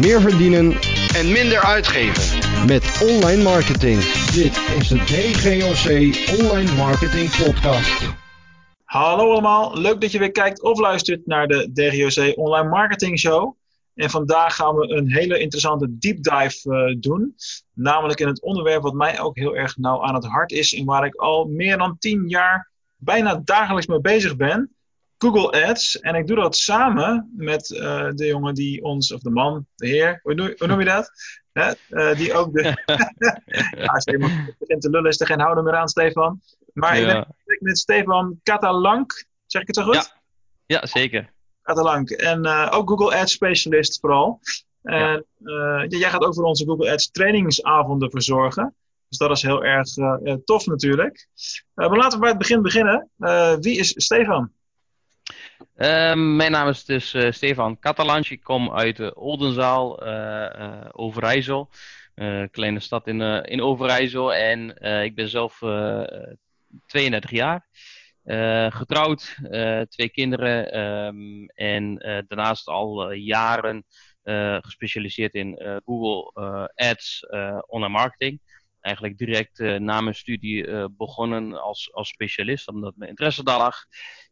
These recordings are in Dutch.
meer verdienen en minder uitgeven. met online marketing. Dit is de DGOC Online Marketing Podcast. Hallo allemaal, leuk dat je weer kijkt of luistert naar de DGOC Online Marketing Show. En vandaag gaan we een hele interessante deep dive eh, doen. Namelijk in het onderwerp wat mij ook heel erg nauw aan het hart is en waar ik al meer dan 10 jaar bijna dagelijks mee bezig ben. Google Ads. En ik doe dat samen met eh, de jongen die ons, of de man, de heer, hoe, noem- hoe noem je dat? Hè? Eh, die ook de. ja, als iemand begint te lullen, is er geen houden meer aan, Stefan. Maar ik ben met Stefan Catalank. Zeg ik het zo goed? Ja. Ja, zeker. Catalank. En eh, ook Google Ads specialist vooral. En ja, jij gaat ook voor onze Google Ads trainingsavonden verzorgen. Dus dat is heel erg tof natuurlijk. Maar laten we bij het begin beginnen. Wie is Stefan? Ehm, mijn naam is dus eh, Stefan Catalans. Ik kom uit eh, Oldenzaal, eh, Overijssel. Kleine stad in, in Overijssel. En ik ben zelf eh, 32 jaar. Getrouwd, twee kinderen. ehm, en daarnaast al jaren gespecialiseerd in Google Ads, online marketing. Eigenlijk direct eh, na mijn studie eh, begonnen als, als specialist, omdat mijn interesse daar lag.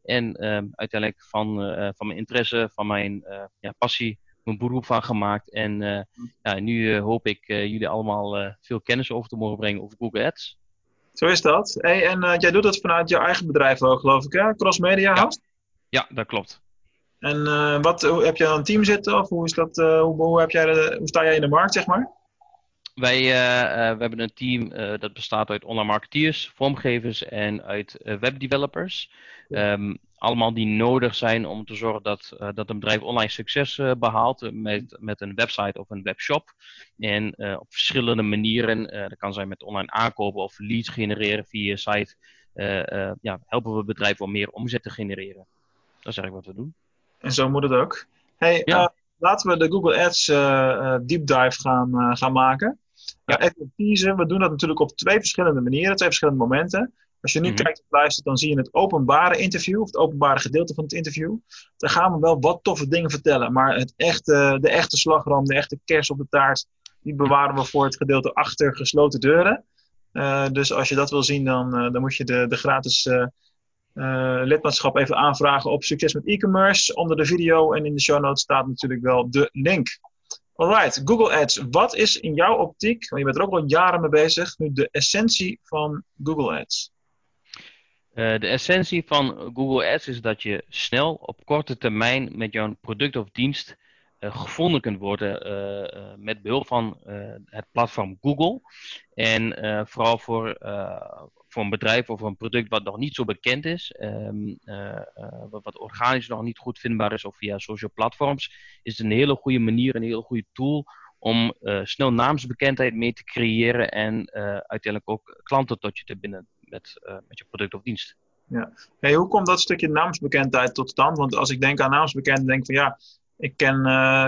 En ehm, uiteindelijk van, eh, van mijn interesse, van mijn ja, passie, mijn beroep van gemaakt. En eh, ja, nu hoop ik jullie allemaal veel kennis over te mogen brengen over Google Ads. Zo is dat. Hey, en jij doet dat vanuit je eigen bedrijf ook, geloof ik, hè? Cross Media Ja. House. Ja, dat klopt. En wat, heb je een team zitten? Of hoe, is dat, hoe, hoe, heb jij de- hoe sta jij in de markt, zeg maar? Wij eh, eh, we hebben een team eh, dat bestaat uit online marketeers, vormgevers en uit webdevelopers. Ehm, allemaal die nodig zijn om te zorgen dat, dat een bedrijf online succes eh, behaalt eh, met, met een website of een webshop. En op verschillende manieren, dat kan zijn met online aankopen of leads genereren via je site, ja, helpen we bedrijven om meer omzet te genereren. Dat is eigenlijk wat we doen. En zo moet het ook. Hey, Ja. laten we de Google Ads deep dive gaan, gaan maken. Ja. Even teasen. We doen dat natuurlijk op twee verschillende manieren, twee verschillende momenten. Als je nu Mhm. kijkt of luistert, dan zie je het openbare interview, of het openbare gedeelte van het interview. Daar gaan we wel wat toffe dingen vertellen. Maar het echte, de echte slagroom, de echte kers op de taart, die bewaren we voor het gedeelte achter gesloten deuren. Eh, dus als je dat wil zien, dan, eh, dan moet je de, de gratis eh, eh, lidmaatschap even aanvragen op Succes met e-commerce. Onder de video en in de show notes staat natuurlijk wel de link. Alright, Google Ads. Wat is in jouw optiek, want je bent er ook al jaren mee bezig, nu de essentie van Google Ads? Eh, de essentie van Google Ads is dat je snel op korte termijn met jouw product of dienst eh, gevonden kunt worden eh, met behulp van het platform Google. En vooral voor, voor een bedrijf of een product wat nog niet zo bekend is, ehm, eh, eh, wat, wat organisch nog niet goed vindbaar is of via social platforms, is het een hele goede manier, een hele goede tool om eh, snel naamsbekendheid mee te creëren en uiteindelijk ook klanten tot je te binden met, met je product of dienst. Hey, hoe komt dat stukje naamsbekendheid tot stand? Want als ik denk aan naamsbekendheid, denk ik van ja, ik ken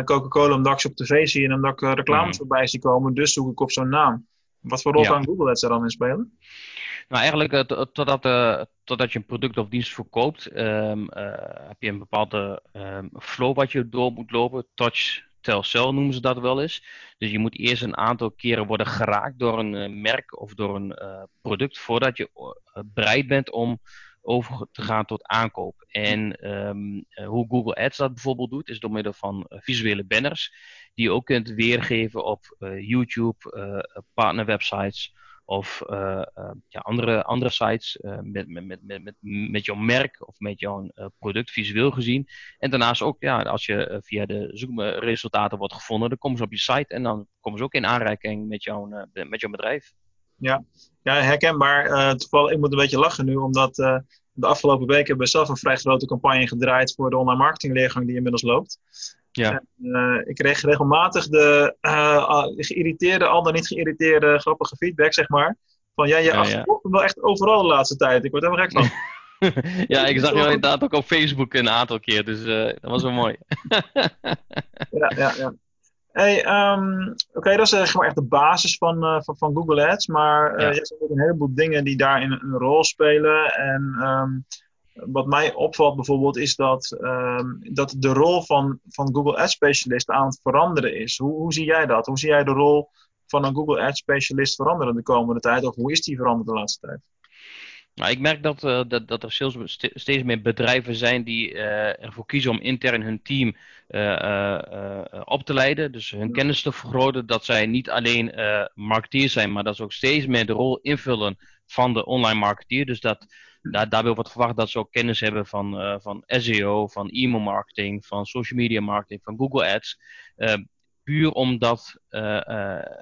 Coca-Cola omdat ik ze op tv zie en omdat ik reclames Mhm. voorbij zie komen, dus zoek ik op zo'n naam. Wat voor rol Ja. kan Google Ads daar dan in spelen? Nou, eigenlijk eh, to- totdat, eh, totdat je een product of dienst verkoopt, ehm, eh, heb je een bepaalde ehm, flow wat je door moet lopen. Touch, tell, sell noemen ze dat wel eens. Dus je moet eerst een aantal keren worden geraakt door een merk of door een product voordat je bereid bent om over te gaan tot aankoop. En ehm, eh, hoe Google Ads dat bijvoorbeeld doet, is door middel van visuele banners, die je ook kunt weergeven op YouTube, partnerwebsites of eh, eh, ja, andere, andere sites eh, met, met, met, met, met, jouw merk of met jouw eh, product visueel gezien. En daarnaast ook, ja, als je eh, via de zoekresultaten wordt gevonden, dan komen ze op je site en dan komen ze ook in aanraking met jouw, eh, met jouw bedrijf. Ja, herkenbaar. Eh, toevallig, ik moet een beetje lachen nu, omdat eh, de afgelopen weken hebben we zelf een vrij grote campagne gedraaid voor de online marketing leergang die inmiddels loopt. Ja. En, eh, ik kreeg regelmatig de al- geïrriteerde, al dan niet geïrriteerde, grappige feedback, zeg maar. Van ja, je Ja, wel echt overal de laatste tijd. Ik word er helemaal gek van. ja, ik zag jou inderdaad ook op Facebook een aantal keer, dus eh, dat was wel mooi. ja, ja, ja. Hey, ehm, Oké, dat is maar echt de basis van, van, van Google Ads. Maar eh Ja. je hebt ook een heleboel dingen die daarin een rol spelen. En ehm, wat mij opvalt bijvoorbeeld is dat, ehm, dat de rol van, van Google Ads specialist aan het veranderen is. Hoe, hoe zie jij dat? Hoe zie jij de rol van een Google Ads specialist veranderen de komende tijd? Of hoe is die veranderd de laatste tijd? Nou, ik merk dat, uh, dat, dat er steeds, steeds meer bedrijven zijn die uh, ervoor kiezen om intern hun team uh, op te leiden. Dus hun kennis te vergroten. Dat zij niet alleen marketeers zijn, maar dat ze ook steeds meer de rol invullen van de online marketeer. Dus dat, daar, daarbij wordt verwacht dat ze ook kennis hebben van, van SEO, van e-mail marketing, van social media marketing, van Google Ads puur omdat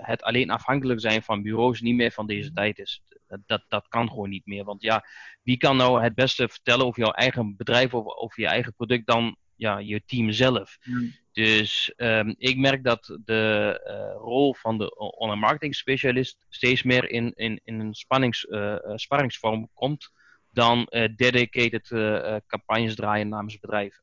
het alleen afhankelijk zijn van bureaus niet meer van deze tijd is dat, dat kan gewoon niet meer. Want ja, wie kan nou het beste vertellen over jouw eigen bedrijf of over je eigen product dan ja, je team zelf? Dus um, ik merk dat de uh, rol van de online marketing specialist steeds meer in, in, in een spannings, uh, sparringsvorm komt dan uh, dedicated campagnes draaien namens bedrijven.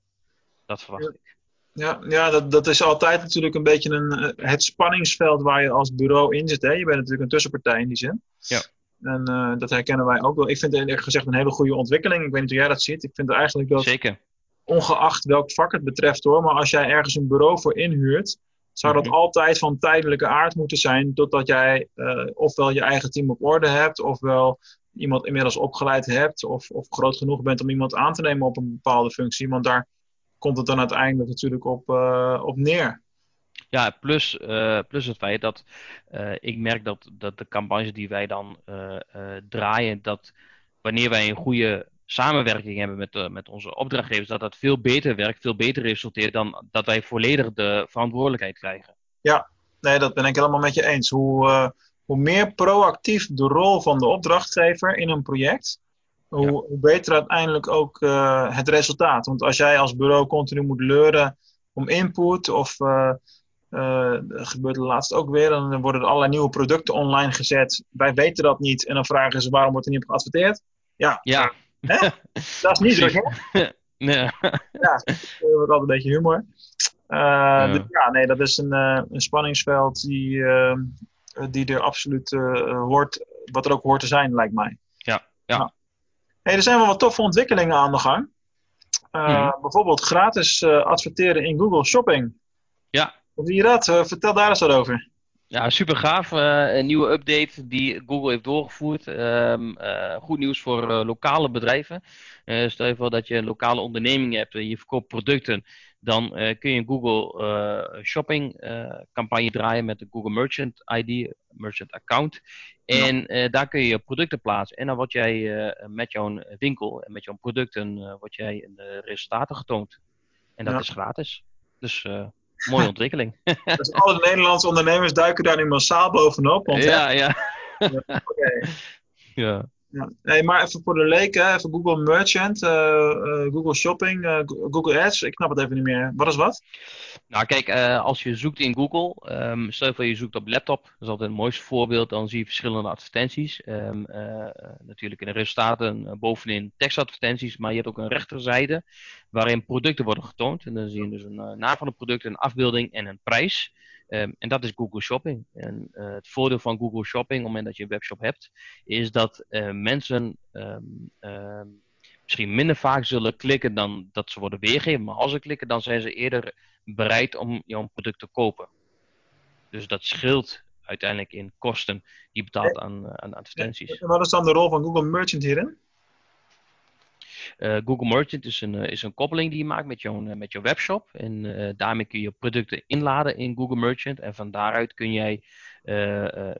Dat verwacht ik. Ja, ja dat, dat is altijd natuurlijk een beetje een, het spanningsveld waar je als bureau in zit. Hè? Je bent natuurlijk een tussenpartij in die zin. Ja. En uh, dat herkennen wij ook wel. Ik vind het eerlijk gezegd een hele goede ontwikkeling. Ik weet niet hoe jij dat ziet. Ik vind eigenlijk dat, Zeker. ongeacht welk vak het betreft hoor, maar als jij ergens een bureau voor inhuurt, zou dat Mm -hmm. altijd van tijdelijke aard moeten zijn, totdat jij uh, ofwel je eigen team op orde hebt, ofwel iemand inmiddels opgeleid hebt, of, of groot genoeg bent om iemand aan te nemen op een bepaalde functie. Want daar komt het dan uiteindelijk natuurlijk op, uh, op neer. Ja, plus, uh, plus het feit dat uh, ik merk dat, dat de campagnes die wij dan draaien, dat wanneer wij een goede samenwerking hebben met, met onze opdrachtgevers, dat dat veel beter werkt, veel beter resulteert dan dat wij volledig de verantwoordelijkheid krijgen. Ja, nee, dat ben ik helemaal met je eens. Hoe, hoe meer proactief de rol van de opdrachtgever in een project, hoe, ja. hoe beter uiteindelijk ook het resultaat. Want als jij als bureau continu moet leuren om input of uh, dat gebeurt laatst ook weer. Dan worden er allerlei nieuwe producten online gezet. Wij weten dat niet. En dan vragen ze waarom wordt er niet op geadverteerd? Ja. Ja. Hè? Dat is niet druk, hè? Nee. Ja, dat wordt altijd een beetje humor. Uh, ja. Dus ja, nee, dat is een, uh, een spanningsveld die, uh, die er absoluut hoort, wat er ook hoort te zijn, lijkt mij. Ja, ja. Nou. Hey, er zijn wel wat toffe ontwikkelingen aan de gang. Mhm. Bijvoorbeeld gratis adverteren in Google Shopping. Ja, hoe zie je dat? Vertel daar eens wat over. Ja, super gaaf. Uh, een nieuwe update die Google heeft doorgevoerd. Um, uh, goed nieuws voor lokale bedrijven. stel je voor dat je een lokale onderneming hebt en je verkoopt producten. Dan kun je een Google Shopping campagne draaien met de Google Merchant ID, Merchant Account. En ja. daar kun je producten plaatsen. En dan word jij met jouw winkel en met jouw producten word jij de resultaten getoond. En dat Ja. is gratis. Dus mooie ontwikkeling. Dus alle Nederlandse ondernemers duiken daar nu massaal bovenop. Want, ja, ja. Oké. ja. Nee, maar even voor de leken, even Google Merchant, uh, uh, Google Shopping, uh, Google Ads, ik snap het even niet meer. Wat is wat? Nou kijk, als je zoekt in Google, um, stel voor je zoekt op laptop, dat is altijd het mooiste voorbeeld, dan zie je verschillende advertenties. Um, natuurlijk in de resultaten bovenin tekstadvertenties, maar je hebt ook een rechterzijde waarin producten worden getoond. En dan zie je dus een naam van het product, een afbeelding en een prijs. Um, en dat is Google Shopping. En uh, het voordeel van Google Shopping, op het moment dat je een webshop hebt, is dat uh, mensen um, um, misschien minder vaak zullen klikken dan dat ze worden weergegeven. Maar als ze klikken, dan zijn ze eerder bereid om jouw product te kopen. Dus dat scheelt uiteindelijk in kosten die betaalt aan, aan advertenties. En wat is dan de rol van Google Merchant hierin? Uh, Google Merchant is een, uh, is een koppeling die je maakt met jouw, uh, met jouw webshop. En daarmee kun je producten inladen in Google Merchant. En van daaruit kun jij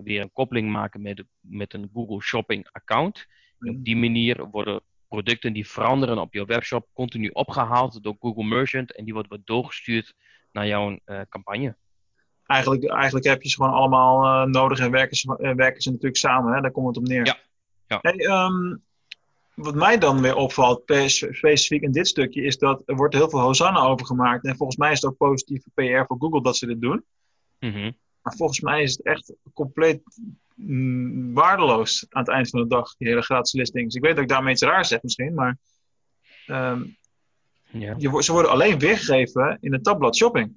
weer een koppeling maken met, met een Google Shopping account. En op die manier worden producten die veranderen op jouw webshop continu opgehaald door Google Merchant. En die worden weer doorgestuurd naar jouw campagne. Eigenlijk, eigenlijk heb je ze gewoon allemaal nodig en werken ze, werken ze natuurlijk samen. Hè? Daar komt het op neer. Ja. ja. Hey, um, wat mij dan weer opvalt, specifiek in dit stukje, is dat er wordt heel veel hosanna over gemaakt. En volgens mij is het ook positieve PR voor Google dat ze dit doen. Mm -hmm. Maar volgens mij is het echt compleet mm, waardeloos aan het eind van de dag, die hele gratis listings. Ik weet dat ik daarmee iets raars zeg misschien, maar um, ja. je, ze worden alleen weergegeven in het tabblad shopping.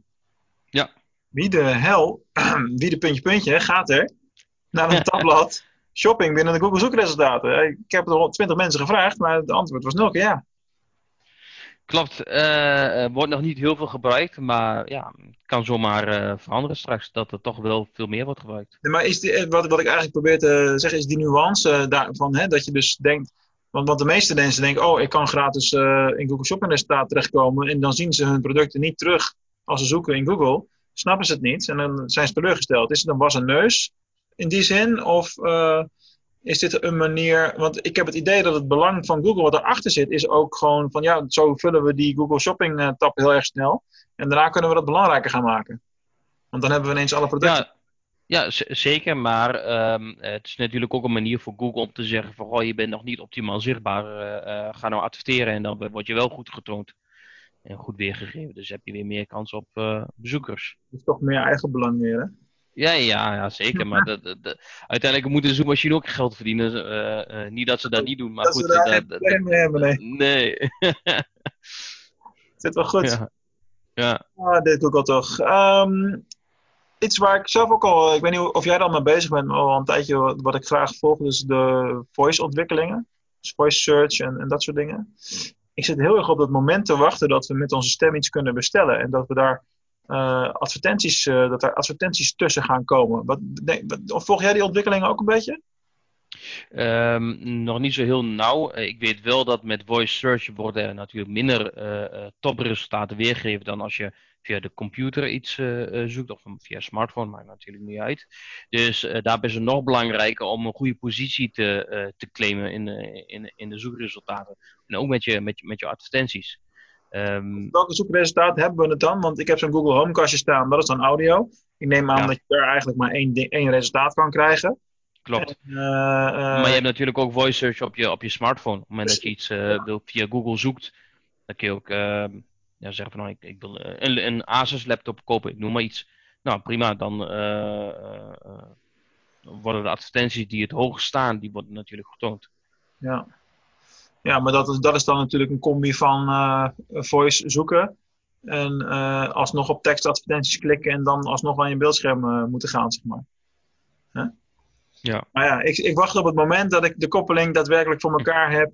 Ja. Wie de hel, wie de puntje puntje gaat er naar een tabblad shopping binnen de Google zoekresultaten. Ik heb er 20 mensen gevraagd, maar het antwoord was nul keer ja. Klopt, eh, er wordt nog niet heel veel gebruikt, maar ja, het kan zomaar eh, veranderen straks dat er toch wel veel meer wordt gebruikt. Nee, maar is die, wat, wat ik eigenlijk probeer te zeggen, is die nuance eh, daarvan, hè, dat je dus denkt, want, want de meeste mensen denken, oh, ik kan gratis eh, in Google Shopping resultaat terechtkomen en dan zien ze hun producten niet terug als ze zoeken in Google, snappen ze het niet en dan zijn ze teleurgesteld. Is het dan was een neus in die zin of eh, is dit een manier, want ik heb het idee dat het belang van Google wat erachter zit, is ook gewoon van ja, zo vullen we die Google Shopping eh, tab heel erg snel en daarna kunnen we dat belangrijker gaan maken. Want dan hebben we ineens alle producten. Ja, ja zeker, maar ehm, het is natuurlijk ook een manier voor Google om te zeggen van, goh, je bent nog niet optimaal zichtbaar, eh, ga nou adverteren en dan word je wel goed getoond en goed weergegeven. Dus heb je weer meer kans op bezoekers. Dat is toch meer eigen belang meer, hè? Ja, ja, ja zeker. Maar de, de, de- uiteindelijk moet de zoekmachine ook geld verdienen. Eh, eh, niet dat ze dat niet doen, maar dat goed. we daar eh, geen dat- mee hebben, nee. nee. Zit wel goed. ja. ja. Ah, dit doe ik al toch. Ehm, iets waar ik zelf ook al, ik weet niet of jij al mee bezig bent, maar al een tijdje wat, wat ik graag volg, dus de voice ontwikkelingen. Dus voice search en, en dat soort dingen. Ik zit heel erg op dat moment te wachten dat we met onze stem iets kunnen bestellen. En dat we daar eh, advertenties, eh, dat er advertenties tussen gaan komen. Wat, wat- volg jij die ontwikkelingen ook een beetje? Ehm, nog niet zo heel nauw. Eh, ik weet wel dat met voice search worden natuurlijk minder eh, topresultaten weergegeven dan als je via de computer iets zoekt of via smartphone, maakt natuurlijk niet uit. Dus eh, daarbij is het nog belangrijker om een goede positie te, te claimen in, in, in de zoekresultaten. En ook met je, met met je advertenties. Ehm, Welke zoekresultaten hebben we het dan? Want ik heb zo'n Google Homekastje staan, dat is dan audio. Ik neem aan Ja. dat je daar eigenlijk maar één, één resultaat kan krijgen. klopt. Eh, eh, Maar je hebt natuurlijk ook voice search op je, op je smartphone. Op het moment dat je iets eh, wil, via Google zoekt, dan kun je ook ehm, ja, zeggen van nou, ik, ik wil een, een Asus laptop kopen, ik noem maar iets. Nou prima, dan worden de advertenties die het hoog staan, die worden natuurlijk getoond. Ja, ja maar dat is, dat is dan natuurlijk een combi van eh, voice zoeken. En eh, alsnog op tekstadvertenties klikken en dan alsnog aan je beeldscherm eh, moeten gaan, zeg maar. Ja. Maar ja, ik, ik wacht op het moment dat ik de koppeling daadwerkelijk voor elkaar heb.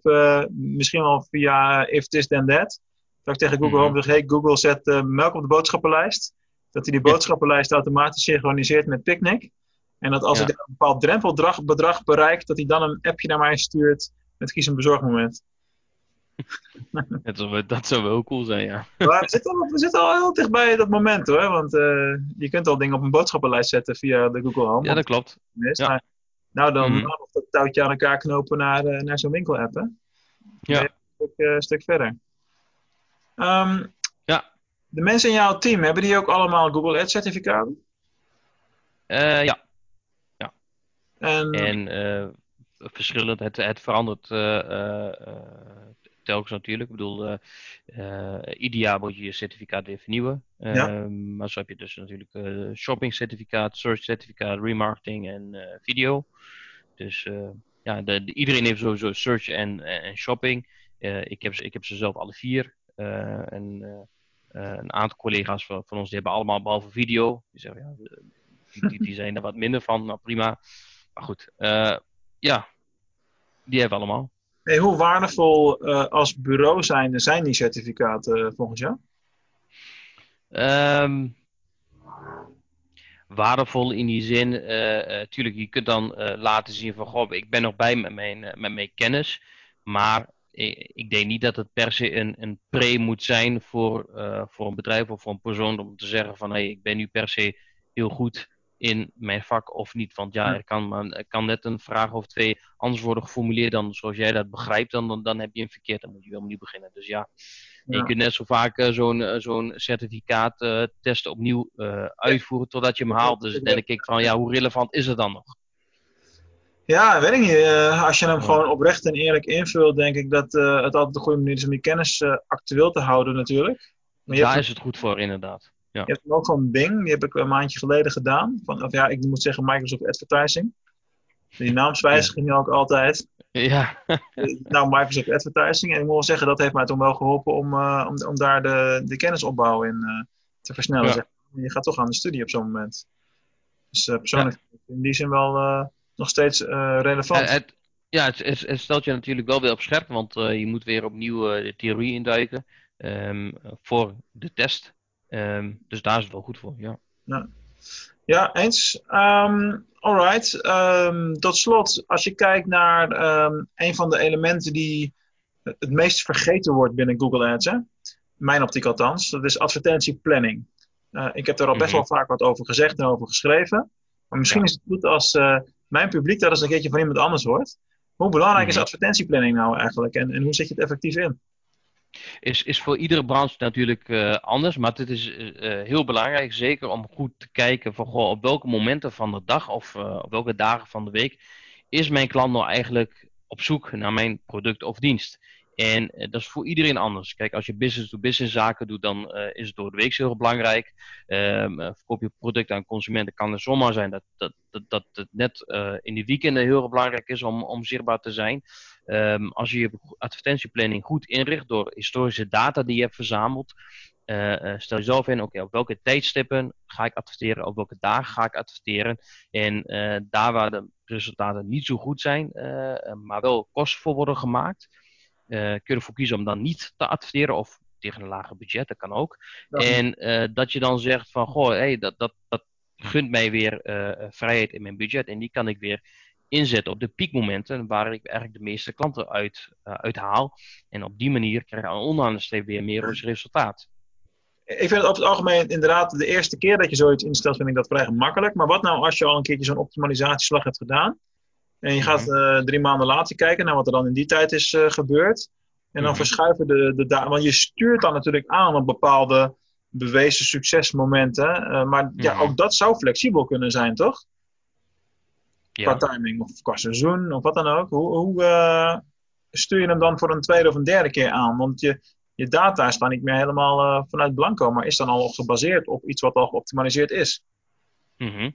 misschien wel via If This Then That. Dat ik tegen Google. Home zeg, hey Google, zet melk op de boodschappenlijst. Dat hij die boodschappenlijst automatisch synchroniseert met Picnic. En dat als Ja. ik een bepaald drempelbedrag bedrag bereik, dat hij dan een appje naar mij stuurt met kies een bezorgmoment. Dat zou, wel- dat zou wel cool zijn, ja. Maar we zitten, al, we zitten al heel dichtbij dat moment hoor. Want eh, je kunt al dingen op een boodschappenlijst zetten via de Google Home. Ja, dat klopt. Ja. Nou, nou, dan Mhm. nog dat touwtje aan elkaar knopen naar, eh, naar zo'n winkel-app. Hè? Ja. Een stuk, eh, stuk verder. Ehm, Ja. De mensen in jouw team, hebben die ook allemaal Google Ads certificaten? Eh, ja. En, En verschillend, het, het verandert eh, eh, eh, telkens natuurlijk. Ik bedoel, ieder jaar moet je je certificaat weer vernieuwen. Ja. Ehm, maar zo heb je dus natuurlijk shopping certificaat, search certificaat, remarketing en video. Dus ja, de, de- iedereen heeft sowieso search en, en, shopping. Ik, heb, ze- ik heb ze zelf alle vier. En een aantal collega's van, van ons die hebben allemaal behalve video. Die zeggen ja, die, die, die zijn er wat minder van. Nou prima. Maar goed, ja, die hebben we allemaal. hey, hoe waardevol eh, als bureau zijn, zijn die certificaten eh, volgens jou? Ehm, waardevol in die zin, eh, eh, je kunt dan laten zien van, goh, ik ben nog bij met mijn, met mijn kennis, maar ik, ik denk niet dat het per se een, een pre moet zijn voor, voor een bedrijf of voor een persoon om te zeggen van, hé, hey, ik ben nu per se heel goed in mijn vak of niet. Want ja, er kan, maar, er kan net een vraag of twee anders worden geformuleerd dan zoals jij dat begrijpt, dan, dan, dan heb je een verkeerd, dan moet je weer opnieuw beginnen. Dus ja, Ja. je kunt net zo vaak eh, zo'n eh, zo'n certificaat eh, test opnieuw uitvoeren totdat je hem haalt. Dus dan denk ik van, ja, hoe relevant is het dan nog? Ja, weet ik niet. Als je hem gewoon oprecht en eerlijk invult, denk ik dat het altijd een goede manier is om je kennis actueel te houden natuurlijk. Maar Daar hebt, is het goed voor, inderdaad. Je hebt ook zo'n Bing, die heb ik een maandje geleden gedaan. Van, of ja, ik moet zeggen Microsoft Advertising. Die naamswijziging ook altijd. Ja, nou, Microsoft Advertising. En ik moet wel zeggen, dat heeft mij toen wel geholpen om, eh, om, om daar de, de kennisopbouw in eh, te versnellen. Ja. zeg. Je gaat toch aan de studie op zo'n moment. Dus eh, persoonlijk in die zin wel nog steeds relevant. Het, ja het, het, het stelt je natuurlijk wel weer op scherp, want je moet weer opnieuw de theorie induiken. ehm, voor de test. Ehm, dus daar is het wel goed voor, ja. Ja, ja eens. Um, alright. tot slot, als je kijkt naar een van de elementen die het meest vergeten wordt binnen Google Ads, hè? mijn optiek althans, dat is advertentieplanning. Uh, ik heb er al best Mhm. wel vaak wat over gezegd en over geschreven. Maar misschien Ja. is het goed als eh, mijn publiek dat eens een keertje van iemand anders hoort. Hoe belangrijk is Mhm. advertentieplanning nou eigenlijk en, en hoe zet je het effectief in? Is, is voor iedere branche natuurlijk eh, anders, maar dit is eh, eh, heel belangrijk, zeker om goed te kijken van goh, op welke momenten van de dag of op welke dagen van de week is mijn klant nou eigenlijk op zoek naar mijn product of dienst. En dat is voor iedereen anders. Kijk, als je business-to-business zaken doet, dan is het door de week heel belangrijk. Ehm, eh, verkoop je producten aan consumenten, kan het zomaar zijn dat, dat, dat, dat het net in de weekenden heel belangrijk is om, om zichtbaar te zijn. Ehm, als je je advertentieplanning goed inricht door historische data die je hebt verzameld, eh, stel jezelf in, oké, op welke tijdstippen ga ik adverteren, op welke dagen ga ik adverteren. En eh, daar waar de resultaten niet zo goed zijn, maar wel kosten voor worden gemaakt, kun je ervoor kiezen om dan niet te adverteren of tegen een lager budget, dat kan ook. En dat je dan zegt van, goh, hey, dat, dat, dat gunt mij weer vrijheid in mijn budget en die kan ik weer inzetten op de piekmomenten waar ik eigenlijk de meeste klanten uit, uh, uit haal. En op die manier krijg je onderaan de streep weer meer resultaat. Ik vind het over het algemeen inderdaad de eerste keer dat je zoiets instelt, vind ik dat vrij gemakkelijk. Maar wat nou als je al een keertje zo'n optimalisatieslag hebt gedaan en je gaat uh, drie maanden later kijken naar wat er dan in die tijd is uh, gebeurd. En dan Mhm. verschuiven de, de data. Want je stuurt dan natuurlijk aan op bepaalde bewezen succesmomenten. Uh, maar ja, Mhm. ook dat zou flexibel kunnen zijn, toch? Qua timing of qua seizoen of wat dan ook. Hoe, hoe uh, stuur je hem dan voor een tweede of een derde keer aan? Want je, je data is dan niet meer helemaal uh, vanuit blanco, maar is dan al gebaseerd op iets wat al geoptimaliseerd is. Mhm.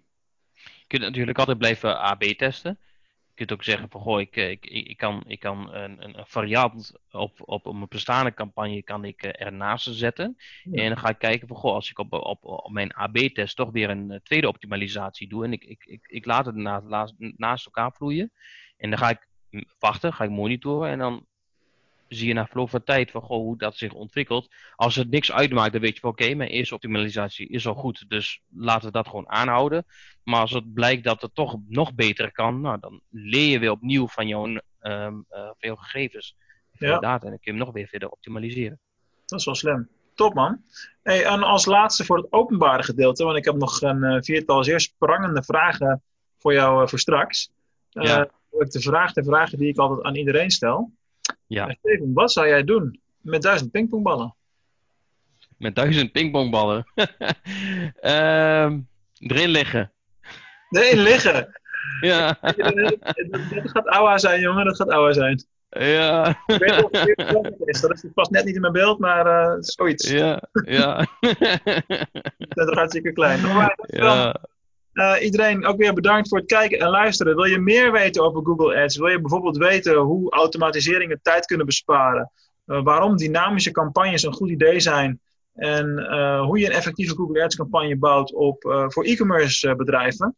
Je kunt natuurlijk altijd blijven AB testen. Je kunt ook zeggen van goh, ik, ik, ik kan, ik kan een, een variant op, op mijn bestaande campagne kan ik uh, ernaast zetten. Ja. En dan ga ik kijken van goh, als ik op, op, op mijn AB-test toch weer een uh, tweede optimalisatie doe. En ik, ik, ik, ik laat het naast, naast elkaar vloeien. En dan ga ik wachten, ga ik monitoren. En dan zie je na verloop van tijd van goh, hoe dat zich ontwikkelt. Als het niks uitmaakt, dan weet je van oké, okay, mijn eerste optimalisatie is al goed. Dus laten we dat gewoon aanhouden. Maar als het blijkt dat het toch nog beter kan, nou, dan leer je weer opnieuw van jouw, um, uh, veel gegevens. Van ja. data en dan kun je hem nog weer verder optimaliseren. Dat is wel slim. Top man. Hey, en als laatste voor het openbare gedeelte, want ik heb nog een uh, viertal zeer sprangende vragen voor jou uh, voor straks. Ja. de vraag, de vragen die ik altijd aan iedereen stel. Ja. Steven, wat zou jij doen met duizend pingpongballen? Met duizend pingpongballen? um, erin liggen. Erin liggen? ja. dat gaat ouwa zijn, jongen. Dat gaat ouwa zijn. Ja. Ik weet niet of het is. Dat past net niet in mijn beeld, maar uh, zoiets. Ja, ja. dat is hartstikke klein. Maar, ja. Uh, iedereen ook weer bedankt voor het kijken en luisteren. Wil je meer weten over Google Ads? Wil je bijvoorbeeld weten hoe automatiseringen tijd kunnen besparen? Uh, waarom dynamische campagnes een goed idee zijn? En uh, hoe je een effectieve Google Ads campagne bouwt op, voor e-commerce bedrijven?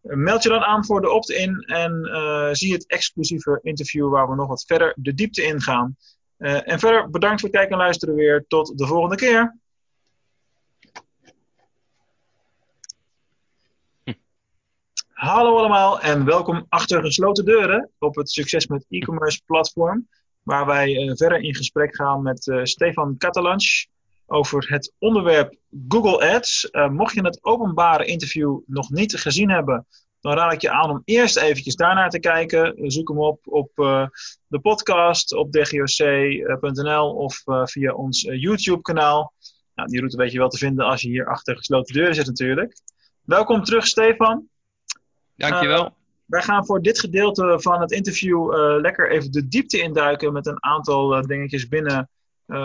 meld je dan aan voor de opt-in en zie het exclusieve interview waar we nog wat verder de diepte in gaan. en verder bedankt voor het kijken en luisteren weer. Tot de volgende keer. Hallo allemaal en welkom achter gesloten deuren op het Succes met e-commerce platform. Waar wij uh, verder in gesprek gaan met uh, Stefan Catalans over het onderwerp Google Ads. Uh, mocht je het openbare interview nog niet gezien hebben, dan raad ik je aan om eerst eventjes daarnaar te kijken. Zoek hem op op de podcast, op dgoc.nl of via ons YouTube kanaal. Nou, die route weet je wel te vinden als je hier achter gesloten deuren zit natuurlijk. Welkom terug Stefan. Dankjewel. Uh, wij gaan voor dit gedeelte van het interview uh, lekker even de diepte induiken met een aantal uh, dingetjes binnen,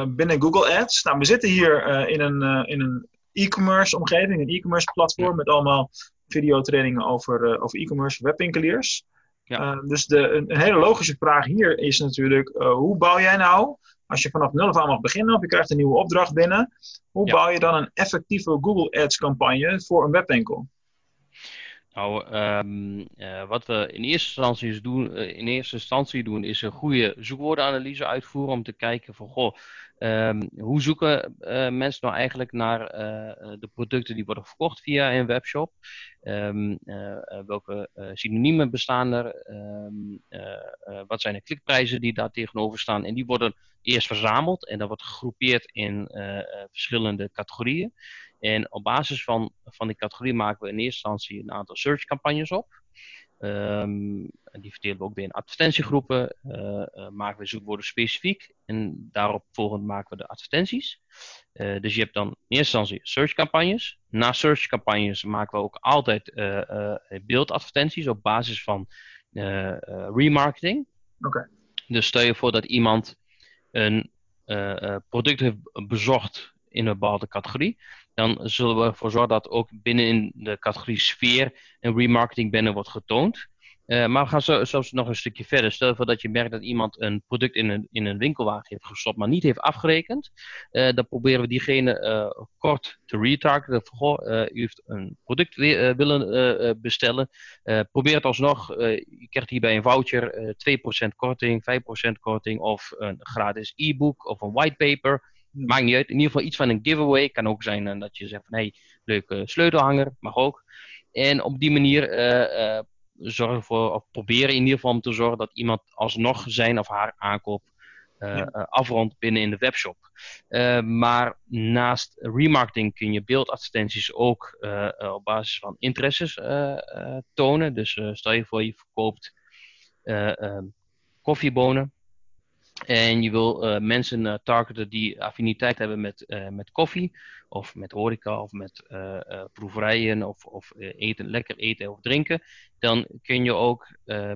binnen Google Ads. Nou, we zitten hier in een, in een e-commerce omgeving, een e-commerce platform met allemaal videotrainingen over, over e-commerce webwinkeliers. Ja. dus de, een, een, hele logische vraag hier is natuurlijk, hoe bouw jij nou, als je vanaf nul af aan mag beginnen of je krijgt een nieuwe opdracht binnen, hoe Ja. bouw je dan een effectieve Google Ads campagne voor een webwinkel? Nou, ehm, eh, wat we in eerste instantie doen, eh, in eerste instantie doen, is een goede zoekwoordenanalyse uitvoeren om te kijken van, goh, ehm, hoe zoeken eh, mensen nou eigenlijk naar de producten die worden verkocht via een webshop? Ehm, welke synoniemen bestaan er? wat zijn de klikprijzen die daar tegenover staan? En die worden eerst verzameld en dat wordt gegroepeerd in verschillende categorieën. En op basis van, van die categorie maken we in eerste instantie een aantal searchcampagnes op. Um, die verdelen we ook weer in advertentiegroepen. Uh, maken we zoekwoorden specifiek. En daarop volgend maken we de advertenties. Uh, dus je hebt dan in eerste instantie searchcampagnes. Na searchcampagnes maken we ook altijd beeldadvertenties op basis van remarketing. Oké. Dus stel je voor dat iemand een product heeft bezocht in een bepaalde categorie dan zullen we ervoor zorgen dat ook binnen in de categorie sfeer een remarketing banner wordt getoond. Uh, maar we gaan zo, zelfs nog een stukje verder. Stel voor dat je merkt dat iemand een product in een, in een winkelwagen heeft gestopt, maar niet heeft afgerekend. Uh, dan proberen we diegene uh, kort te retargeten. Goh, u heeft een product willen bestellen. probeer het alsnog. je krijgt hierbij een voucher, 2% korting, 5% korting of een gratis e-book of een whitepaper. Maakt niet uit. In ieder geval iets van een giveaway. Kan ook zijn uh, dat je zegt van hé, hey, leuke sleutelhanger. Mag ook. En op die manier uh, uh, zorgen voor, of proberen in ieder geval om te zorgen dat iemand alsnog zijn of haar aankoop ja. afrondt binnen in de webshop. maar naast remarketing kun je beeldadvertenties ook op basis van interesses tonen. Dus stel je voor je verkoopt koffiebonen en je wil uh, mensen uh, targeten die affiniteit hebben met, uh, met koffie, of met horeca, of met proeverijen, of, of eten, lekker eten of drinken. Dan kun je ook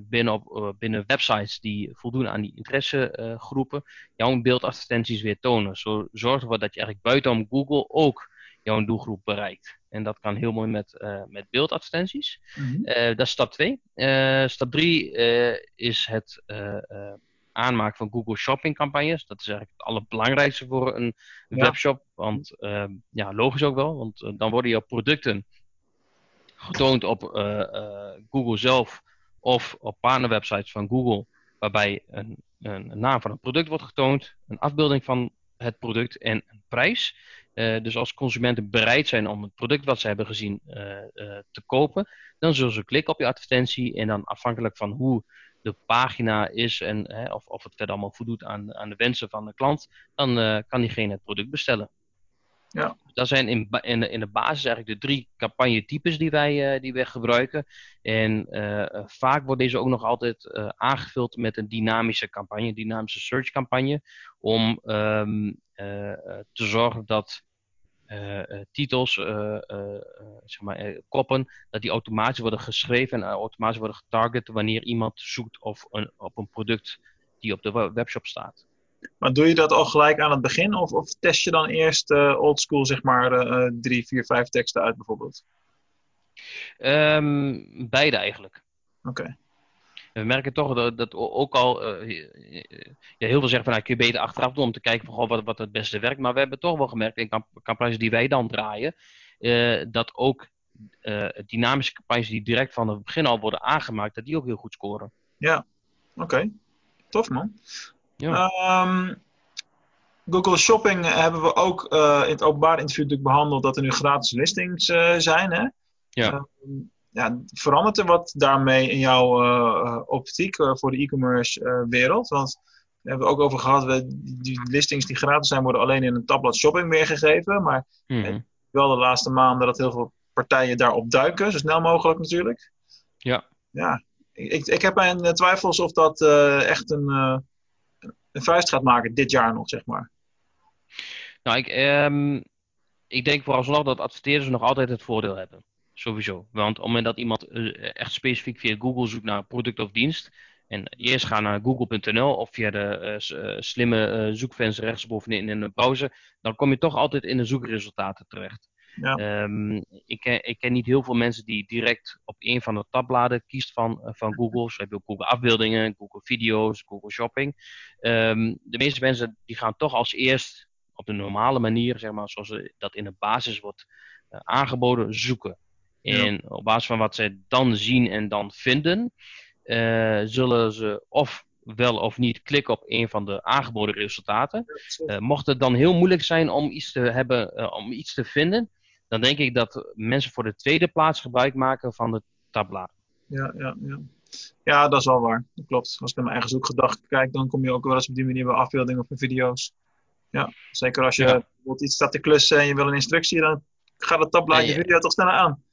binnen, op, binnen websites die voldoen aan die interessegroepen, jouw beeldadvertenties weer tonen. Zo zorgt ervoor dat je eigenlijk buitenom Google ook jouw doelgroep bereikt. En dat kan heel mooi met, met beeldadvertenties. Mm -hmm. dat is stap 2. stap 3 is het aanmaken van Google Shopping campagnes. Dat is eigenlijk het allerbelangrijkste voor een webshop. Want uh, ja, logisch ook wel, want uh, dan worden jouw producten getoond op uh, Google zelf of op partnerwebsites van Google, waarbij een, een, naam van een product wordt getoond, een afbeelding van het product en een prijs. dus als consumenten bereid zijn om het product wat ze hebben gezien te kopen, dan zullen ze klikken op je advertentie en dan afhankelijk van hoe de pagina is en hè, of, of het verder allemaal voldoet aan, aan de wensen van de klant, dan uh, kan diegene het product bestellen. Ja. Dat zijn in, in, de, in de basis eigenlijk de drie campagnetypes die wij, uh, die wij gebruiken. En uh, vaak wordt deze ook nog altijd aangevuld met een dynamische campagne, een dynamische search campagne, om um, te zorgen dat titels, uh, zeg maar, koppen, dat die automatisch worden geschreven en automatisch worden getarget wanneer iemand zoekt of een, op een product die op de webshop staat. Maar doe je dat al gelijk aan het begin of, of test je dan eerst oldschool zeg maar drie, vier, vijf teksten uit bijvoorbeeld? Um, beide eigenlijk. Oké. Okay we merken toch dat, dat ook al uh, ja, heel veel zeggen van nou, kun je beter achteraf doen om te kijken van, wat, wat het beste werkt. Maar we hebben toch wel gemerkt in campagnes die wij dan draaien, uh, dat ook uh, dynamische campagnes die direct van het begin al worden aangemaakt, dat die ook heel goed scoren. Ja, oké. Okay. Tof man. Ja. Um, Google Shopping hebben we ook in het openbaar interview natuurlijk behandeld dat er nu gratis listings zijn. Hè? Ja. Um, ja, verandert er wat daarmee in jouw uh, optiek uh, voor de e-commerce uh, wereld? Want we hebben het ook over gehad, we, die listings die gratis zijn worden alleen in een tabblad shopping weergegeven. Maar mm -hmm. wel de laatste maanden dat heel veel partijen daarop duiken, zo snel mogelijk natuurlijk. Ja. Ja, ik, ik heb mijn twijfels of dat echt een, een vuist gaat maken dit jaar nog, zeg maar. Nou, ik, um, ik denk vooralsnog dat adverteerders nog altijd het voordeel hebben. Sowieso. Want op het moment dat iemand eh, echt specifiek via Google zoekt naar een product of dienst. En eerst gaan naar google.nl of via de uh, slimme uh, zoekvenster rechtsbovenin in de browser. Dan kom je toch altijd in de zoekresultaten terecht. Ja. Um, ik, ken, ik ken niet heel veel mensen die direct op een van de tabbladen kiest van, van Google. Zo heb je ook Google afbeeldingen, Google video's, Google shopping. Um, de meeste mensen die gaan toch als eerst op de normale manier, zeg maar, zoals dat in de basis wordt aangeboden, zoeken. En op basis van wat zij dan zien en dan vinden, eh, zullen ze of wel of niet klikken op een van de aangeboden resultaten. Uh, mocht het dan heel moeilijk zijn om iets te hebben, uh, om iets te vinden, dan denk ik dat mensen voor de tweede plaats gebruik maken van de tabla. Ja, ja, ja. ja, dat is wel waar. Dat klopt. Als ik naar mijn eigen zoekgedachte kijk, dan kom je ook wel eens op die manier bij afbeeldingen of video's. Ja, zeker als je ja. bijvoorbeeld iets staat te klussen en je wil een instructie, dan gaat het tabblaadje ja, video toch sneller aan.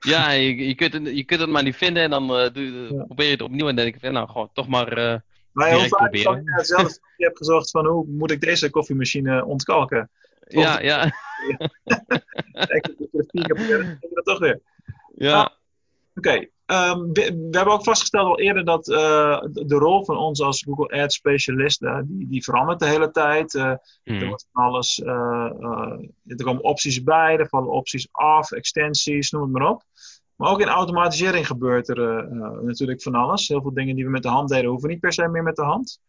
Ja, je, je, kunt het, je kunt het maar niet vinden en dan uh, doe, ja. probeer je het opnieuw en dan denk ik van nou gewoon toch maar uh, maar heel vaak proberen. je zelf je hebt gezocht van hoe moet ik deze koffiemachine ontkalken. Ja, ja. ik heb dat toch weer. Ja. Ah, Oké, okay. Um, we, we, hebben ook vastgesteld al eerder dat uh, de, rol van ons als Google Ads specialisten, die, die verandert de hele tijd. Uh, hmm. Er wordt van alles, uh, er komen opties bij, er vallen opties af, extensies, noem het maar op. Maar ook in automatisering gebeurt er natuurlijk van alles. Heel veel dingen die we met de hand deden, hoeven niet per se meer met de hand.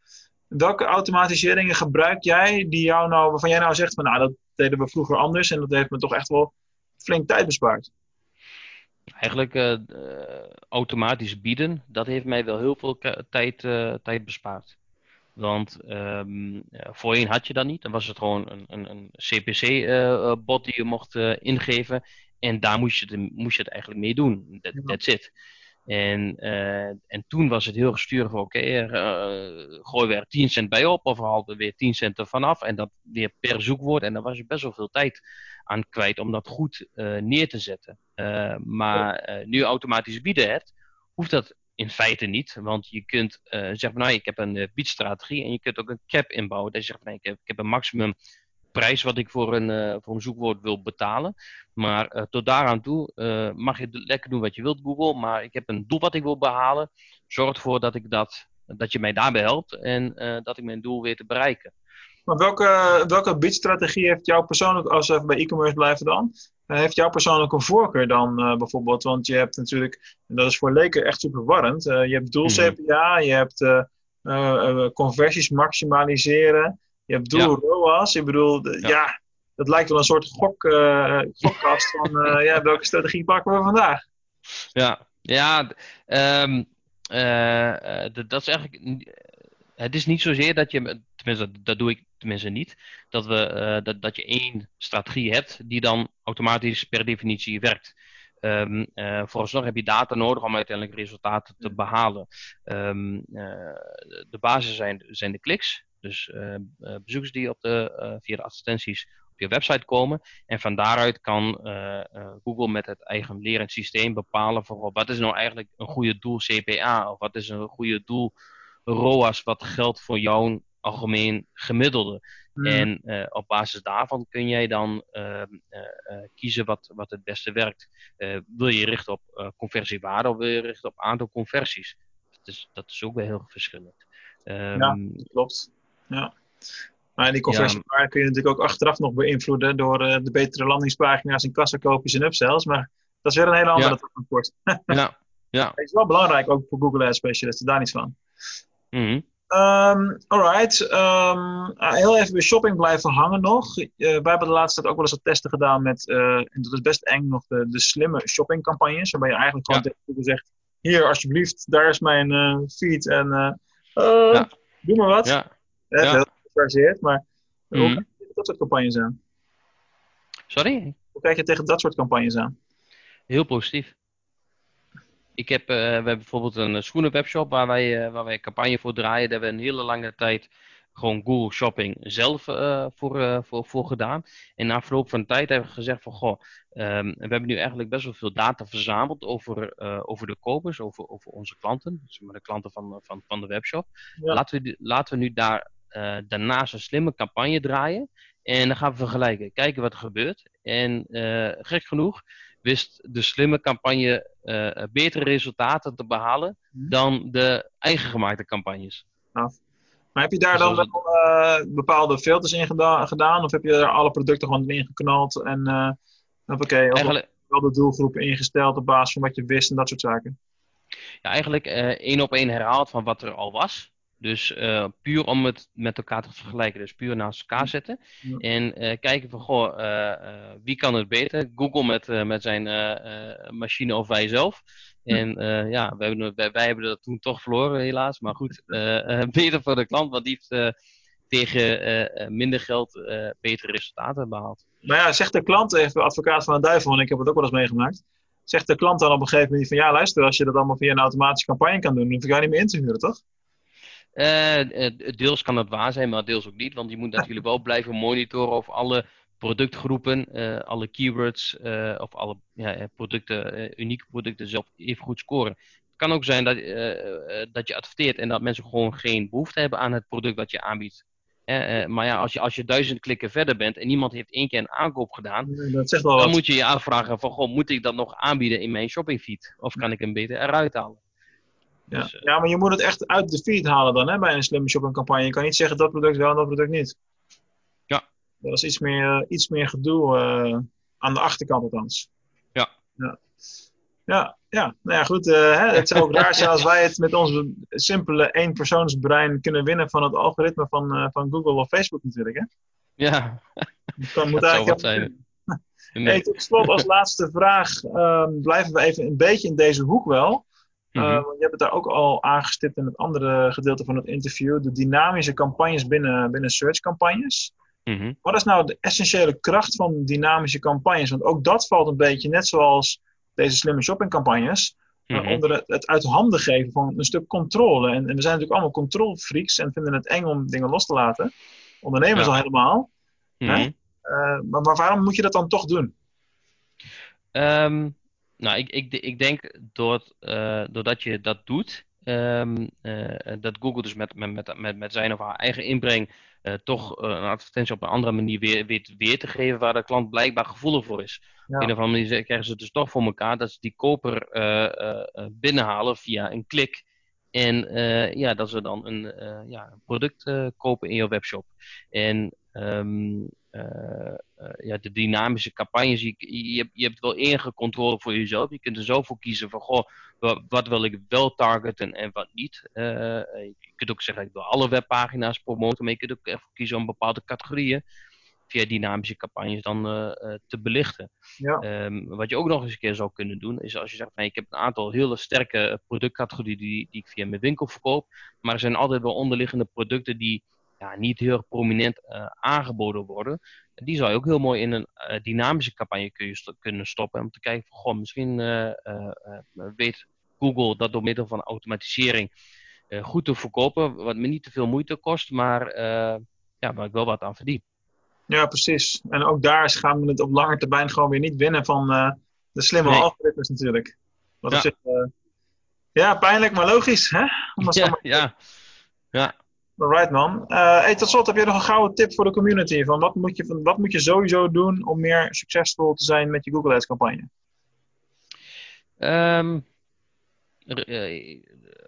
Welke automatiseringen gebruik jij die jou nou, waarvan jij nou zegt van nou dat deden we vroeger anders en dat heeft me toch echt wel flink tijd bespaard? Eigenlijk uh, automatisch bieden, dat heeft mij wel heel veel tijd, uh, tijd bespaard. Want um, voorheen had je dat niet. Dan was het gewoon een, een, een CPC-bot die je mocht ingeven. En daar moest je, het, moest je het eigenlijk mee doen. That, that's it. En, uh, en toen was het heel gestuurd van oké, okay, uh, gooi weer 10 cent bij op of haal er weer 10 cent ervan af. En dat weer per zoekwoord. En daar was je best wel veel tijd aan kwijt om dat goed uh, neer te zetten. maar nu automatisch bieden hebt, hoeft dat in feite niet. Want je kunt zeggen, nou ik heb een biedstrategie en je kunt ook een cap inbouwen. Dat je zegt, nee, ik, heb, ik heb een maximum prijs wat ik voor een, uh, voor een zoekwoord wil betalen. Maar uh, tot daaraan toe uh, mag je lekker doen wat je wilt, Google. Maar ik heb een doel wat ik wil behalen. Zorg ervoor dat, ik dat, dat je mij daarbij helpt en dat ik mijn doel weet te bereiken. Maar welke, welke bidstrategie heeft jouw persoonlijk, als we even bij e-commerce blijven dan, heeft jouw persoonlijk een voorkeur dan bijvoorbeeld? Want je hebt natuurlijk, en dat is voor leken echt super warrend, je hebt doel CPA, je hebt conversies maximaliseren. Je hebt ja. ROAS. Ik bedoel, de, ja. ja. dat lijkt wel een soort gok, uh, gokkast van uh, ja, welke strategie pakken we vandaag. Ja, ja um, uh, dat is eigenlijk. Het is niet zozeer dat je, tenminste, dat doe ik tenminste niet, dat, we, dat, dat je één strategie hebt die dan automatisch per definitie werkt. Um, uh, vooralsnog heb je data nodig om uiteindelijk resultaten te behalen. Um, uh, de basis zijn, zijn de kliks. Dus uh, bezoekers die op de, uh, via de advertenties op je website komen. En van daaruit kan Google met het eigen lerend systeem bepalen voor wat is nou eigenlijk een goede doel CPA of wat is een goede doel ROAS wat geldt voor jouw algemeen gemiddelde. Mm. En op basis daarvan kun jij dan ehm, kiezen wat, wat het beste werkt. wil je richten op conversiewaarde of wil je richten op aantal conversies? Dat is, dat is ook wel heel verschillend. Um, ja, klopt. Ja. Maar die conversiewaarde ja. kun je natuurlijk ook achteraf nog beïnvloeden door uh, de betere landingspagina's en kassakoopjes en upsells. Maar dat is weer een hele andere ja. rapport. ja. ja. Het is wel belangrijk ook voor Google Ads specialisten, daar niet van. Mm -hmm. um, alright. Um, heel even bij shopping blijven hangen nog. Uh, wij hebben de laatste tijd ook wel eens wat testen gedaan met, uh, en dat is best eng nog, de, de slimme shoppingcampagnes. Waarbij je eigenlijk gewoon tegen Google zegt, hier alsjeblieft, daar is mijn feed en ja. doe maar wat. Ja. Ja. Heel maar mm. hoe kijk je tegen dat soort campagnes aan? Sorry? Hoe kijk je tegen dat soort campagnes aan? Heel positief. Ik heb, uh, we hebben bijvoorbeeld een schoenenwebshop waar wij, uh, waar wij campagne voor draaien. Daar hebben we een hele lange tijd gewoon Google Shopping zelf uh, voor, voor, voor gedaan. En na afloop van tijd hebben we gezegd van, goh, um, we hebben nu eigenlijk best wel veel data verzameld over, over de kopers, over, over onze klanten. Dus de klanten van, van, van de webshop. Ja. Laten, we, laten we nu daar uh, daarnaast een slimme campagne draaien. En dan gaan we vergelijken, kijken wat er gebeurt. En uh, gek genoeg wist de slimme campagne uh, betere resultaten te behalen hmm. dan de eigen gemaakte campagnes. Maar heb je daar dan wel bepaalde filters in gedaan, gedaan? Of heb je er alle producten gewoon in geknald? En oké, Eigenlijk... wel de doelgroepen ingesteld op basis van wat je wist en dat soort zaken? Ja, eigenlijk één op één herhaald van wat er al was. Dus uh, puur om het met elkaar te vergelijken. Dus puur naast elkaar zetten. Ja. En uh, kijken van, goh, uh, wie kan het beter? Google met, met zijn machine of wij zelf. En ja, wij hebben, wij, wij, hebben dat toen toch verloren helaas. Maar goed, beter voor de klant, want die heeft tegen minder geld betere resultaten behaald. Maar ja, zegt de klant, even advocaat van de duivel, en ik heb het ook wel eens meegemaakt. Zegt de klant dan op een gegeven moment van ja, luister, als je dat allemaal via een automatische campagne kan doen, dan hoef je niet meer in te huren, toch? Uh, deels kan dat waar zijn, maar deels ook niet. Want je moet natuurlijk wel blijven monitoren of alle productgroepen, uh, alle keywords uh, of alle ja, producten, unieke producten zelf even goed scoren. Het kan ook zijn dat, dat je adverteert en dat mensen gewoon geen behoefte hebben aan het product dat je aanbiedt. maar ja, als je, als je duizend klikken verder bent en niemand heeft één keer een aankoop gedaan, dat dan wat. moet je je afvragen van, goh, moet ik dat nog aanbieden in mijn shoppingfeed? Of kan ik hem beter eruit halen? Ja. Dus, uh, ja, maar je moet het echt uit de feed halen dan hè, bij een slimme shopping campagne. Je kan niet zeggen dat product wel en dat product niet. Ja. Dat is iets meer, iets meer gedoe uh, aan de achterkant althans. Ja. Ja, ja, ja. nou ja goed. Uh, hè, het zou ook raar zijn als wij het met ons simpele eenpersoonsbrein kunnen winnen van het algoritme van, van Google of Facebook natuurlijk. Hè? Ja, dat moet dat zou eigenlijk wat zijn. Nee. Nee. tot slot als laatste vraag ehm, blijven we even een beetje in deze hoek wel. Uh, Mhm. je hebt het daar ook al aangestipt in het andere gedeelte van het interview. De dynamische campagnes binnen, binnen search-campagnes. Mhm. Wat is nou de essentiële kracht van dynamische campagnes? Want ook dat valt een beetje, net zoals deze slimme shopping-campagnes, uh, Mhm. onder het, het uit handen geven van een stuk controle. En, en we zijn natuurlijk allemaal controlfreaks en vinden het eng om dingen los te laten. Ondernemers Ja. al helemaal. Mhm. Hè? Uh, maar, maar waarom moet je dat dan toch doen? Ehm, nou, ik, ik, ik denk doordat, uh, doordat je dat doet, um, uh, dat Google dus met, met, met, met zijn of haar eigen inbreng uh, toch een advertentie op een andere manier weer, weer, weer te geven waar de klant blijkbaar gevoelig voor is. Ja. Op een of andere manier krijgen ze het dus toch voor elkaar dat ze die koper binnenhalen via een klik. En ja, dat ze dan een, ja, product kopen in je webshop. En um, ja, de dynamische campagnes, je, je, hebt, je hebt wel enige controle voor jezelf. Je kunt er zo voor kiezen van, goh, wat, wat wil ik wel targeten en wat niet. Uh, je kunt ook zeggen, ik wil alle webpagina's promoten, maar je kunt ook even kiezen om bepaalde categorieën via dynamische campagnes dan te belichten. Ja. Um, wat je ook nog eens een keer zou kunnen doen, is als je zegt, van, ik heb een aantal hele sterke productcategorieën die, die ik via mijn winkel verkoop, maar er zijn altijd wel onderliggende producten die ja, niet heel prominent uh, aangeboden worden. Die zou je ook heel mooi in een uh, dynamische campagne kun je st kunnen stoppen. Om te kijken van, goh, misschien uh, weet Google dat door middel van automatisering goed te verkopen. Wat me niet te veel moeite kost, maar ja, waar ik wel wat aan verdien. Ja, precies. En ook daar gaan we het op lange termijn gewoon weer niet winnen van de slimme Nee. algoritmes natuurlijk. Wat Ja. zich, ja, pijnlijk, maar logisch, hè? Ja, ja. ja. Alright man. Eh hey, tot slot heb je nog een gouden tip voor de community. Van wat, moet je, van wat moet je sowieso doen om meer succesvol te zijn met je Google Ads campagne? Ehm, re- eh,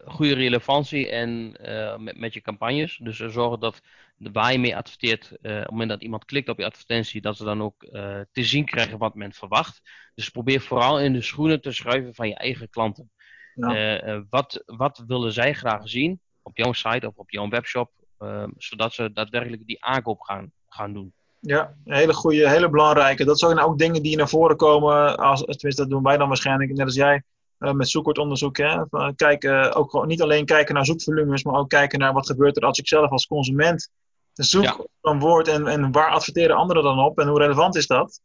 goede relevantie en eh, met, met je campagnes. Dus zorgen dat de, waar je mee adverteert, op het moment dat iemand klikt op je advertentie, dat ze dan ook te zien krijgen wat men verwacht. Dus probeer vooral in de schoenen te schuiven van je eigen klanten. Ja. Wat, wat willen zij graag zien op jouw site of op jouw webshop, eh, zodat ze daadwerkelijk die aankoop gaan, gaan doen. Ja, een hele goede, hele belangrijke. Dat zijn ook dingen die naar voren komen. Als, tenminste, dat doen wij dan waarschijnlijk, net als jij, eh, met zoekwoordonderzoek. Hè? Van, kijken, ook gewoon niet alleen kijken naar zoekvolumes, maar ook kijken naar wat gebeurt er als ik zelf als consument zoek Ja. op een woord en, en waar adverteren anderen dan op en hoe relevant is dat?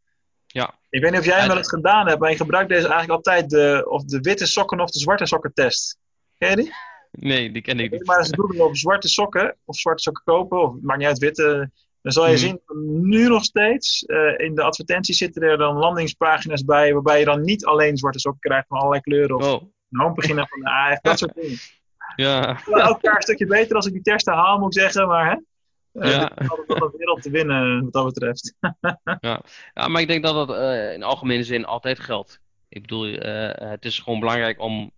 Ja. Ik weet niet of jij hem wel eens gedaan hebt, maar je gebruikt deze eigenlijk altijd de, of de witte sokken of de zwarte sokken test. Ken je die? Nee, die ken ik je niet. maar eens googlen op zwarte sokken of zwarte sokken kopen, of maakt niet uit witte. Dan zal je Mhm. zien, nu nog steeds, eh, in de advertenties zitten er dan landingspagina's bij, waarbij je dan niet alleen zwarte sokken krijgt, maar allerlei kleuren. Of Oh, een van de AF, dat soort dingen. ja. Wel Elk jaar een stukje beter als ik die test haal, moet ik zeggen, maar hè. Eh, Ja. een wereld te winnen, wat dat betreft. ja, maar ik denk dat dat eh, in algemene zin altijd geldt. Ik bedoel, het is gewoon belangrijk om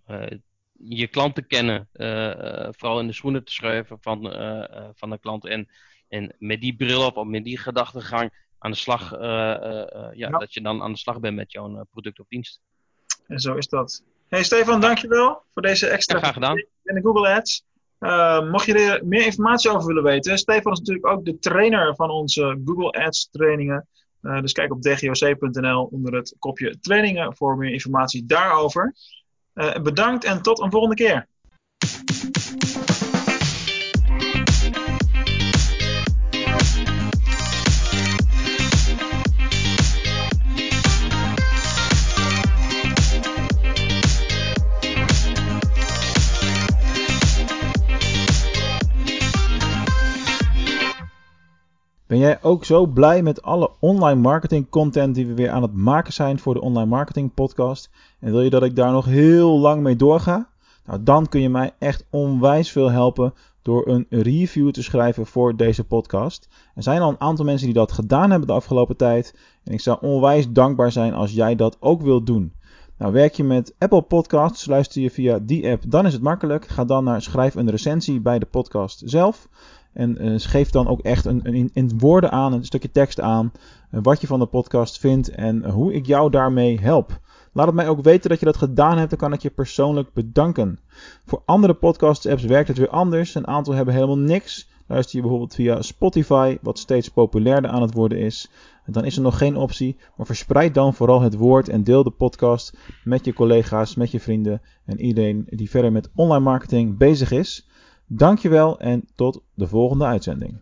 je klant te kennen, eh, eh, vooral in de schoenen te schuiven van, eh, van de klant. En, en met die bril op, of met die gedachtegang aan de slag, ja, Ja. dat je dan aan de slag bent met jouw product of dienst. En zo is dat. Hey Stefan, dankjewel voor deze extra Ja, graag gedaan. in de Google Ads. Uh, mocht je er meer informatie over willen weten, Stefan is natuurlijk ook de trainer van onze Google Ads trainingen. Uh, dus kijk op dgoc.nl onder het kopje trainingen voor meer informatie daarover. Uh, bedankt en tot een volgende keer. Jij ook zo blij met alle online marketing content die we weer aan het maken zijn voor de Online Marketing Podcast? En wil je dat ik daar nog heel lang mee doorga? Nou, dan kun je mij echt onwijs veel helpen door een review te schrijven voor deze podcast. Er zijn al een aantal mensen die dat gedaan hebben de afgelopen tijd. En ik zou onwijs dankbaar zijn als jij dat ook wilt doen. Nou, werk je met Apple Podcasts, luister je via die app, dan is het makkelijk. Ga dan naar schrijf een recensie bij de podcast zelf. En uh, geef dan ook echt een, een, in woorden aan, een stukje tekst aan, uh, wat je van de podcast vindt en hoe ik jou daarmee help. Laat het mij ook weten dat je dat gedaan hebt, dan kan ik je persoonlijk bedanken. Voor andere podcast-apps werkt het weer anders. Een aantal hebben helemaal niks. Luister je bijvoorbeeld via Spotify, wat steeds populairder aan het worden is. Dan is er nog geen optie, maar verspreid dan vooral het woord en deel de podcast met je collega's, met je vrienden en iedereen die verder met online marketing bezig is. Dankjewel en tot de volgende uitzending.